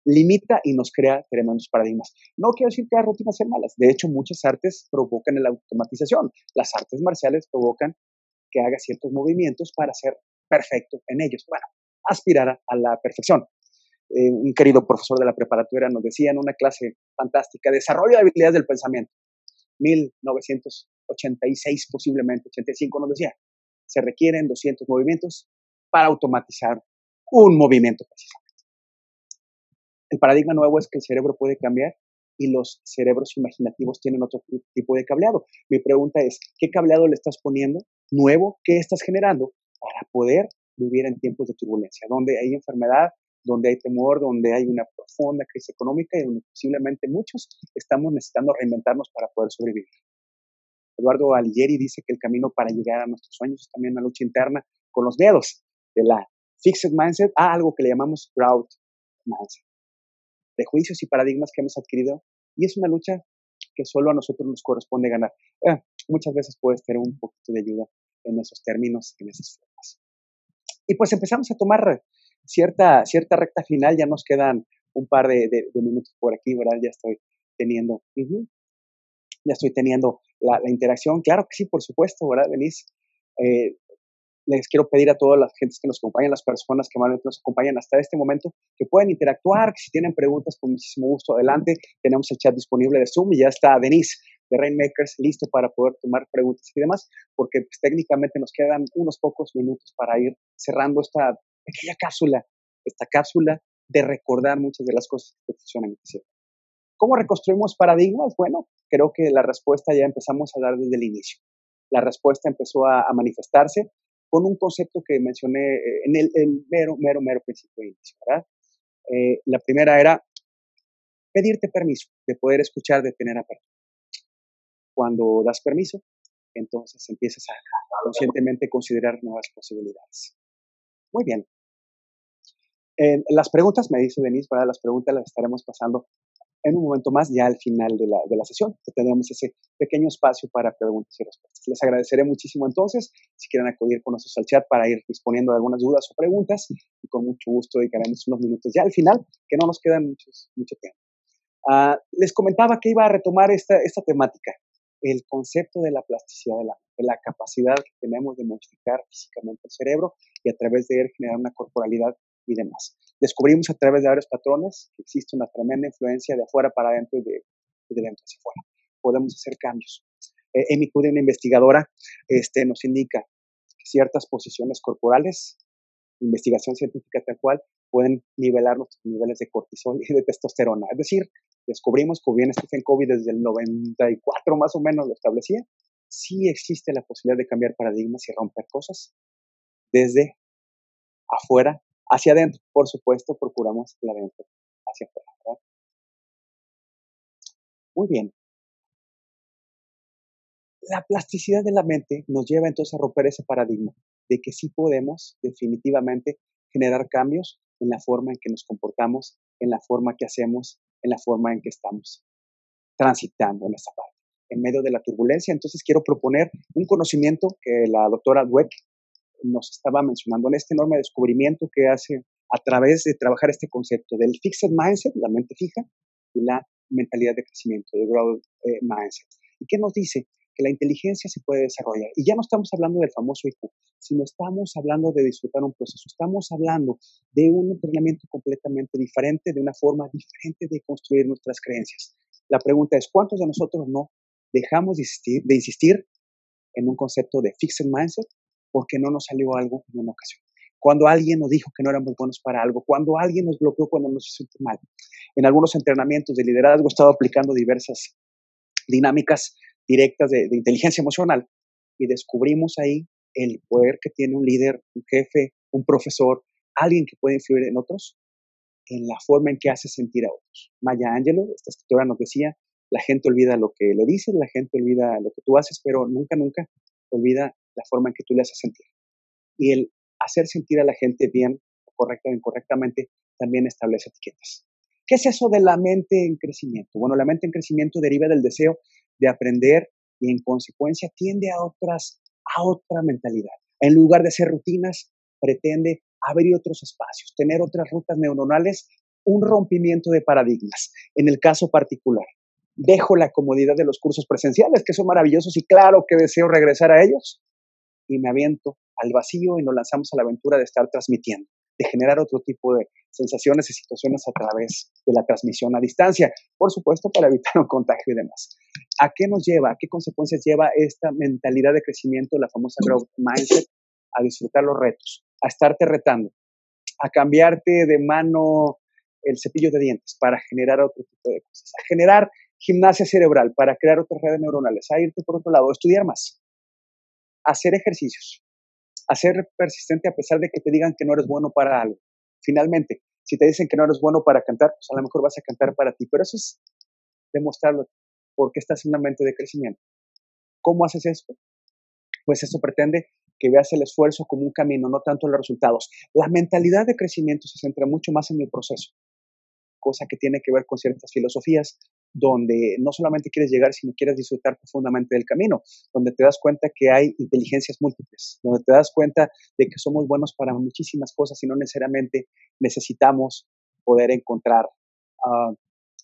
Speaker 1: limita y nos crea tremendos paradigmas. No quiero decir que las rutinas sean malas. De hecho, muchas artes provocan la automatización. Las artes marciales provocan que haga ciertos movimientos para ser perfecto en ellos. Bueno, aspirar a la perfección. Eh, un querido profesor de la preparatoria nos decía en una clase fantástica, desarrollo de habilidades del pensamiento. 1986 posiblemente, 85 nos decía, se requieren 200 movimientos para automatizar un movimiento precisamente. El paradigma nuevo es que el cerebro puede cambiar y los cerebros imaginativos tienen otro tipo de cableado. Mi pregunta es, ¿qué cableado le estás poniendo nuevo? ¿Qué estás generando para poder vivir en tiempos de turbulencia, donde hay enfermedad, donde hay temor, donde hay una profunda crisis económica y donde posiblemente muchos estamos necesitando reinventarnos para poder sobrevivir? Eduardo Alighieri dice que el camino para llegar a nuestros sueños es también una lucha interna con los miedos de la fixed mindset a algo que le llamamos growth mindset de juicios y paradigmas que hemos adquirido y es una lucha que solo a nosotros nos corresponde ganar. Eh, muchas veces puedes tener un poquito de ayuda en esos términos, en esas formas. Y pues empezamos a tomar cierta, cierta recta final, ya nos quedan un par de, minutos por aquí, ¿verdad? Ya estoy teniendo, ya estoy teniendo la, interacción, claro que sí, por supuesto, ¿verdad, Denise? Eh, les quiero pedir a todas las gentes que nos acompañan, las personas que nos acompañan hasta este momento, que pueden interactuar, que si tienen preguntas, con muchísimo gusto, adelante. Tenemos el chat disponible de Zoom y ya está Denise de Rainmakers listo para poder tomar preguntas y demás, porque pues, técnicamente nos quedan unos pocos minutos para ir cerrando esta pequeña cápsula, esta cápsula de recordar muchas de las cosas que funcionan. ¿Cómo reconstruimos paradigmas? Bueno, creo que la respuesta ya empezamos a dar desde el inicio. La respuesta empezó a manifestarse con un concepto que mencioné eh, en el, mero, mero, mero principio de inicio, ¿verdad? Eh, la primera era pedirte permiso de poder escuchar, de tener apertura. Cuando das permiso, entonces empiezas a conscientemente considerar nuevas posibilidades. Muy bien. Las preguntas, me dice Denise, ¿verdad? las preguntas las estaremos pasando en un momento más, ya al final de la, de la sesión, que tendremos ese pequeño espacio para preguntas y respuestas. Les agradeceré muchísimo entonces, si quieren acudir con nosotros al chat para ir disponiendo de algunas dudas o preguntas, y con mucho gusto dedicaremos unos minutos ya al final, que no nos muchos, mucho tiempo. Uh, les comentaba que iba a retomar esta, esta temática, el concepto de la plasticidad de la, de la capacidad que tenemos de modificar físicamente el cerebro y a través de él generar una corporalidad y demás. Descubrimos a través de varios patrones que existe una tremenda influencia de afuera para adentro y de, de dentro hacia afuera. Podemos hacer cambios. Eh, Amy Cuddy, una investigadora, este, nos indica que ciertas posiciones corporales, investigación científica tal cual, pueden nivelar nuestros niveles de cortisol y de testosterona. Es decir, descubrimos, como bien Stephen Covey desde el 94 más o menos lo establecía, sí existe la posibilidad de cambiar paradigmas y romper cosas desde afuera hacia adentro. Por supuesto, procuramos la adentro hacia afuera. Muy bien. La plasticidad de la mente nos lleva entonces a romper ese paradigma de que sí podemos definitivamente generar cambios en la forma en que nos comportamos, en la forma que hacemos, en la forma en que estamos transitando en esta parte. En medio de la turbulencia, entonces quiero proponer un conocimiento que la doctora Dweck nos estaba mencionando, en este enorme descubrimiento que hace a través de trabajar este concepto del fixed mindset, la mente fija, y la mentalidad de crecimiento, de growth eh, mindset. ¿Y qué nos dice? Que la inteligencia se puede desarrollar. Y ya no estamos hablando del famoso IQ, sino estamos hablando de disfrutar un proceso. Estamos hablando de un entrenamiento completamente diferente, de una forma diferente de construir nuestras creencias. La pregunta es, ¿cuántos de nosotros no dejamos de insistir, de insistir en un concepto de fixed mindset porque no nos salió algo en una ocasión? Cuando alguien nos dijo que no éramos buenos para algo, cuando alguien nos bloqueó cuando nos hizo mal. En algunos entrenamientos de liderazgo he estado aplicando diversas dinámicas directas de, inteligencia emocional y descubrimos ahí el poder que tiene un líder, un jefe, un profesor, alguien que puede influir en otros, en la forma en que hace sentir a otros. Maya Angelou, esta escritora, nos decía, la gente olvida lo que le dices, la gente olvida lo que tú haces, pero nunca, nunca olvida la forma en que tú le haces sentir. Y el hacer sentir a la gente bien, correcta o incorrectamente, también establece etiquetas. ¿Qué es eso de la mente en crecimiento? Bueno, la mente en crecimiento deriva del deseo de aprender y en consecuencia tiende a otras a otra mentalidad. En lugar de hacer rutinas, pretende abrir otros espacios, tener otras rutas neuronales, un rompimiento de paradigmas. En el caso particular, dejo la comodidad de los cursos presenciales, que son maravillosos y claro que deseo regresar a ellos, y me aviento al vacío y nos lanzamos a la aventura de estar transmitiendo, de generar otro tipo de sensaciones y situaciones a través de la transmisión a distancia, por supuesto para evitar un contagio y demás. ¿A qué nos lleva? ¿A qué consecuencias lleva esta mentalidad de crecimiento, la famosa growth mindset? A disfrutar los retos, a estarte retando, a cambiarte de mano el cepillo de dientes para generar otro tipo de cosas, a generar gimnasia cerebral para crear otras redes neuronales, a irte por otro lado, a estudiar más, hacer ejercicios, a ser persistente a pesar de que te digan que no eres bueno para algo. Finalmente, si te dicen que no eres bueno para cantar, pues a lo mejor vas a cantar para ti, pero eso es demostrarlo porque estás en una mente de crecimiento. ¿Cómo haces esto? Pues eso pretende que veas el esfuerzo como un camino, no tanto los resultados. La mentalidad de crecimiento se centra mucho más en el proceso, cosa que tiene que ver con ciertas filosofías donde no solamente quieres llegar, sino quieres disfrutar profundamente del camino, donde te das cuenta que hay inteligencias múltiples, donde te das cuenta de que somos buenos para muchísimas cosas y no necesariamente necesitamos poder encontrar uh,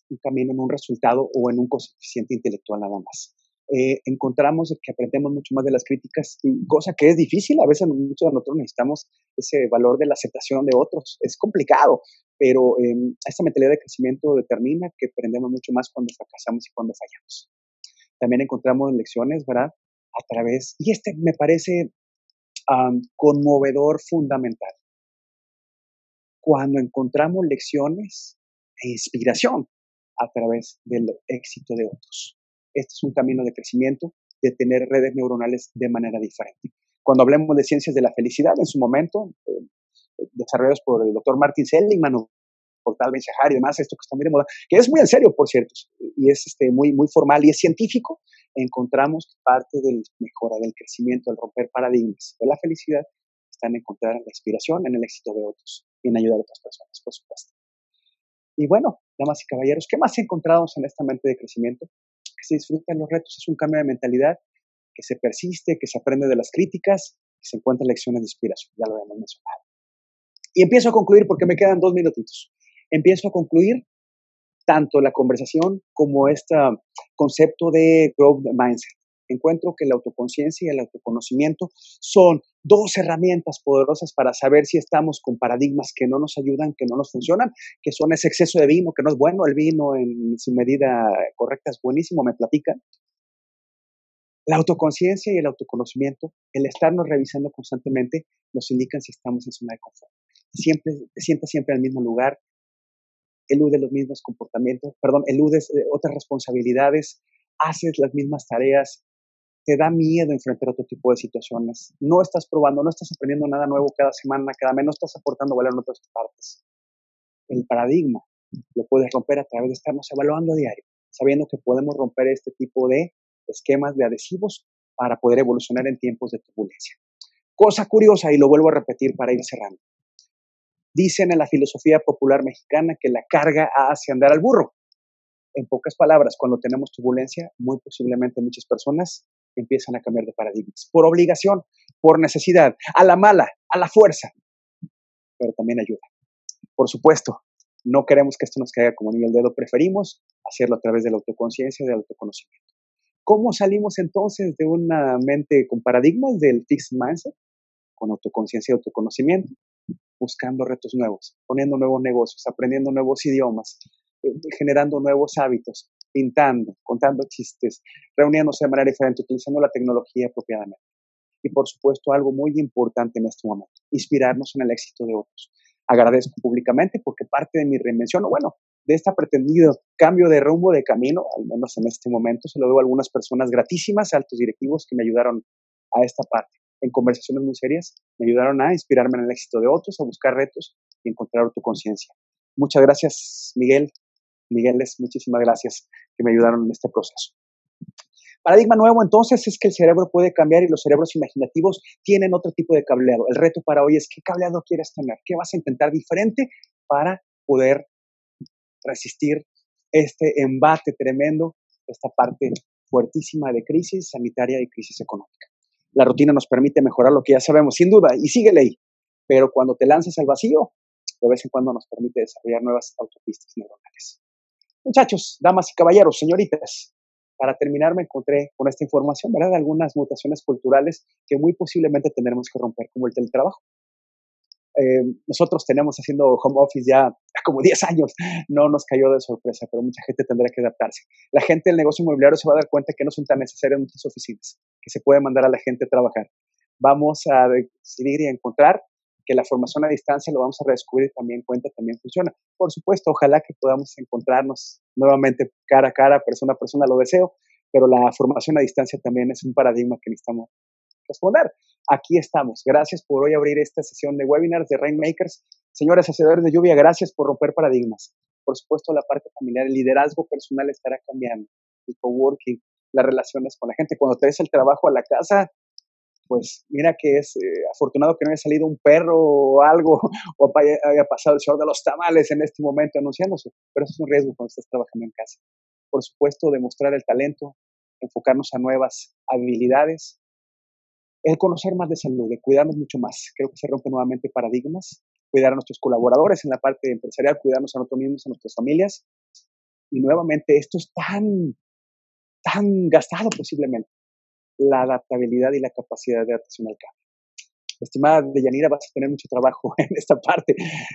Speaker 1: un camino en un resultado o en un coeficiente intelectual nada más. Eh, encontramos que aprendemos mucho más de las críticas, cosa que es difícil, a veces muchos de nosotros necesitamos ese valor de la aceptación de otros, es complicado, pero eh, esta mentalidad de crecimiento determina que aprendemos mucho más cuando fracasamos y cuando fallamos. También encontramos lecciones, ¿verdad? A través, y este me parece conmovedor, fundamental. Cuando encontramos lecciones e inspiración a través del éxito de otros. Este es un camino de crecimiento, de tener redes neuronales de manera diferente. Cuando hablemos de ciencias de la felicidad, en su momento, eh, desarrollados por el doctor Martin Seligman por Tal Ben Shahar y demás, esto que está muy de moda, que es muy en serio, por cierto, y es este, muy, formal y es científico, encontramos parte del mejora, del crecimiento, del romper paradigmas de la felicidad, está en encontrar la inspiración en el éxito de otros y en ayudar a otras personas, por supuesto. Y bueno, damas y caballeros, ¿qué más encontramos en esta mente de crecimiento? Que se disfrutan los retos, es un cambio de mentalidad, que se persiste, que se aprende de las críticas, que se encuentran lecciones de inspiración, ya lo hemos mencionado. Y empiezo a concluir porque me quedan dos minutitos. Empiezo a concluir tanto la conversación como este concepto de growth mindset. Encuentro que la autoconciencia y el autoconocimiento son dos herramientas poderosas para saber si estamos con paradigmas que no nos ayudan, que no nos funcionan, que son ese exceso de vino, que no es bueno, el vino en su medida correcta es buenísimo, me platican. La autoconciencia y el autoconocimiento, el estarnos revisando constantemente, nos indican si estamos en zona de confort siempre, te sientas siempre el mismo lugar, elude los mismos comportamientos, perdón, eludes eh, otras responsabilidades, haces las mismas tareas, te da miedo enfrentar otro tipo de situaciones, no estás probando, no estás aprendiendo nada nuevo cada semana, cada mes, no estás aportando valor en otras partes. El paradigma lo puedes romper a través de estarnos evaluando a diario, sabiendo que podemos romper este tipo de esquemas de adhesivos para poder evolucionar en tiempos de turbulencia. Cosa curiosa, y lo vuelvo a repetir para ir cerrando. Dicen en la filosofía popular mexicana que la carga hace andar al burro. En pocas palabras, cuando tenemos turbulencia, muy posiblemente muchas personas empiezan a cambiar de paradigmas, por obligación, por necesidad, a la mala, a la fuerza, pero también ayuda. Por supuesto, no queremos que esto nos caiga como niño el dedo, preferimos hacerlo a través de la autoconciencia del autoconocimiento. ¿Cómo salimos entonces de una mente con paradigmas del fixed mindset? Con autoconciencia y autoconocimiento, buscando retos nuevos, poniendo nuevos negocios, aprendiendo nuevos idiomas, eh, generando nuevos hábitos, pintando, contando chistes, reuniéndose de manera diferente, utilizando la tecnología apropiadamente. Y por supuesto, algo muy importante en este momento, inspirarnos en el éxito de otros. Agradezco públicamente porque parte de mi reinvención, o bueno, de este pretendido cambio de rumbo de camino, al menos en este momento, se lo debo a algunas personas gratísimas, altos directivos que me ayudaron a esta parte. En conversaciones muy serias, me ayudaron a inspirarme en el éxito de otros, a buscar retos y encontrar autoconciencia. Muchas gracias, Miguel. Migueles, muchísimas gracias que me ayudaron en este proceso. Paradigma nuevo entonces es que el cerebro puede cambiar y los cerebros imaginativos tienen otro tipo de cableado. El reto para hoy es qué cableado quieres tener, qué vas a intentar diferente para poder resistir este embate tremendo, esta parte fuertísima de crisis sanitaria y crisis económica. La rutina nos permite mejorar lo que ya sabemos, sin duda, y sigue ahí. Pero cuando te lanzas al vacío, de vez en cuando nos permite desarrollar nuevas autopistas neuronales. Muchachos, damas y caballeros, señoritas, para terminar me encontré con esta información, ¿verdad? De algunas mutaciones culturales que muy posiblemente tendremos que romper, como el teletrabajo. Eh, nosotros tenemos haciendo home office ya como 10 años, no nos cayó de sorpresa, pero mucha gente tendrá que adaptarse. La gente del negocio inmobiliario se va a dar cuenta que no son tan necesarias muchas oficinas, que se puede mandar a la gente a trabajar. Vamos a decidir y encontrar que la formación a distancia lo vamos a redescubrir también cuenta, también funciona. Por supuesto, ojalá que podamos encontrarnos nuevamente cara a cara, persona a persona, lo deseo, pero la formación a distancia también es un paradigma que necesitamos responder. Aquí estamos. Gracias por hoy abrir esta sesión de webinars de Rainmakers. Señores hacedores de lluvia, gracias por romper paradigmas. Por supuesto, la parte familiar, el liderazgo personal estará cambiando. El coworking, las relaciones con la gente. Cuando traes el trabajo a la casa, pues mira que es eh, afortunado que no haya salido un perro o algo, o haya pasado el show de los tamales en este momento anunciándose. Pero eso es un riesgo cuando estás trabajando en casa. Por supuesto, demostrar el talento, enfocarnos a nuevas habilidades el conocer más de salud, cuidarnos mucho más. Creo que se rompen nuevamente paradigmas, cuidar a nuestros colaboradores en la parte empresarial, cuidarnos a nosotros mismos, a nuestras familias. Y nuevamente, esto es tan, tan gastado posiblemente, la adaptabilidad y la capacidad de adaptación al cambio. Estimada Deyanira, vas a tener mucho trabajo en esta parte.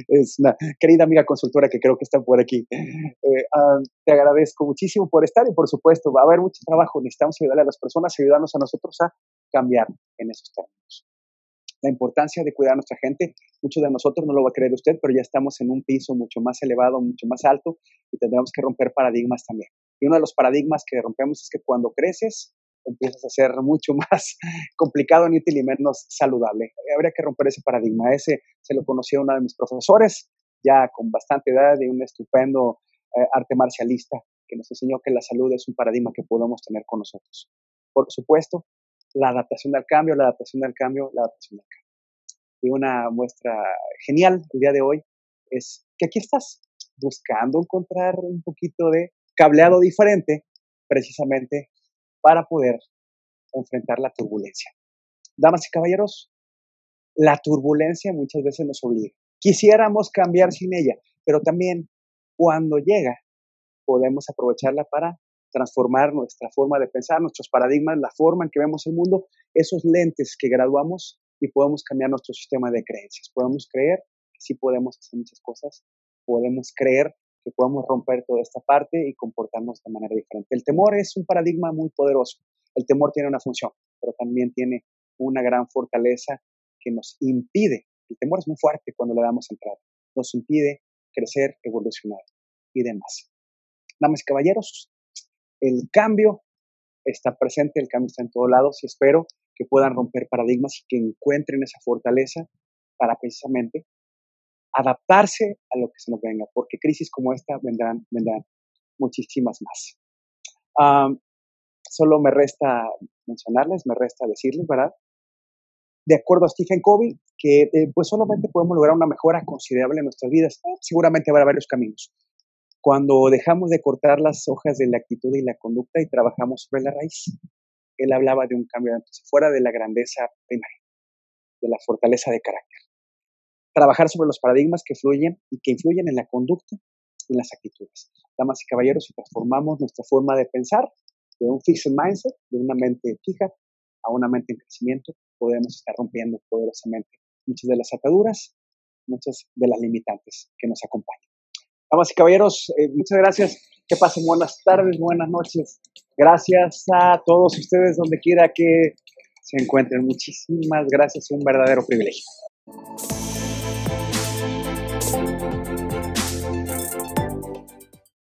Speaker 1: Es una querida amiga consultora que creo que está por aquí. Eh, ah, te agradezco muchísimo por estar y por supuesto va a haber mucho trabajo. Necesitamos ayudarle a las personas, ayudarnos a nosotros a cambiar en esos términos. La importancia de cuidar a nuestra gente, muchos de nosotros no lo va a creer usted, pero ya estamos en un piso mucho más elevado, mucho más alto y tendremos que romper paradigmas también. Y uno de los paradigmas que rompemos es que cuando creces empiezas a ser mucho más complicado, inútil y menos saludable. Habría que romper ese paradigma. Ese se lo conocí a uno de mis profesores, ya con bastante edad y un estupendo eh, arte marcialista que nos enseñó que la salud es un paradigma que podemos tener con nosotros. Por supuesto, la adaptación al cambio, la adaptación al cambio, la adaptación al cambio. Y una muestra genial el día de hoy es que aquí estás buscando encontrar un poquito de cableado diferente precisamente para poder enfrentar la turbulencia. Damas y caballeros, la turbulencia muchas veces nos obliga. Quisiéramos cambiar sin ella, pero también cuando llega podemos aprovecharla para transformar nuestra forma de pensar, nuestros paradigmas, la forma en que vemos el mundo, esos lentes que graduamos y podemos cambiar nuestro sistema de creencias. Podemos creer que sí podemos hacer muchas cosas, podemos creer que podemos romper toda esta parte y comportarnos de manera diferente. El temor es un paradigma muy poderoso. El temor tiene una función, pero también tiene una gran fortaleza que nos impide, el temor es muy fuerte cuando le damos entrada, nos impide crecer, evolucionar y demás. Damas y caballeros, el cambio está presente, el cambio está en todos lados y espero que puedan romper paradigmas y que encuentren esa fortaleza para precisamente adaptarse a lo que se nos venga, porque crisis como esta vendrán, vendrán muchísimas más. solo me resta mencionarles, me resta decirles, ¿verdad? De acuerdo a Stephen Covey, que eh, pues solamente podemos lograr una mejora considerable en nuestras vidas. seguramente habrá varios caminos cuando dejamos de cortar las hojas de la actitud y la conducta y trabajamos sobre la raíz. Él hablaba de un cambio entonces, fuera de la grandeza primaria, de la fortaleza de carácter. Trabajar sobre los paradigmas que fluyen y que influyen en la conducta en las actitudes. Damas y caballeros, si transformamos nuestra forma de pensar de un fixed mindset, de una mente fija, a una mente en crecimiento, podemos estar rompiendo poderosamente muchas de las ataduras, muchas de las limitantes que nos acompañan. Damas y caballeros, eh, muchas gracias. Que pasen buenas tardes, buenas noches. Gracias a todos ustedes donde quiera que se encuentren. Muchísimas gracias, un verdadero privilegio.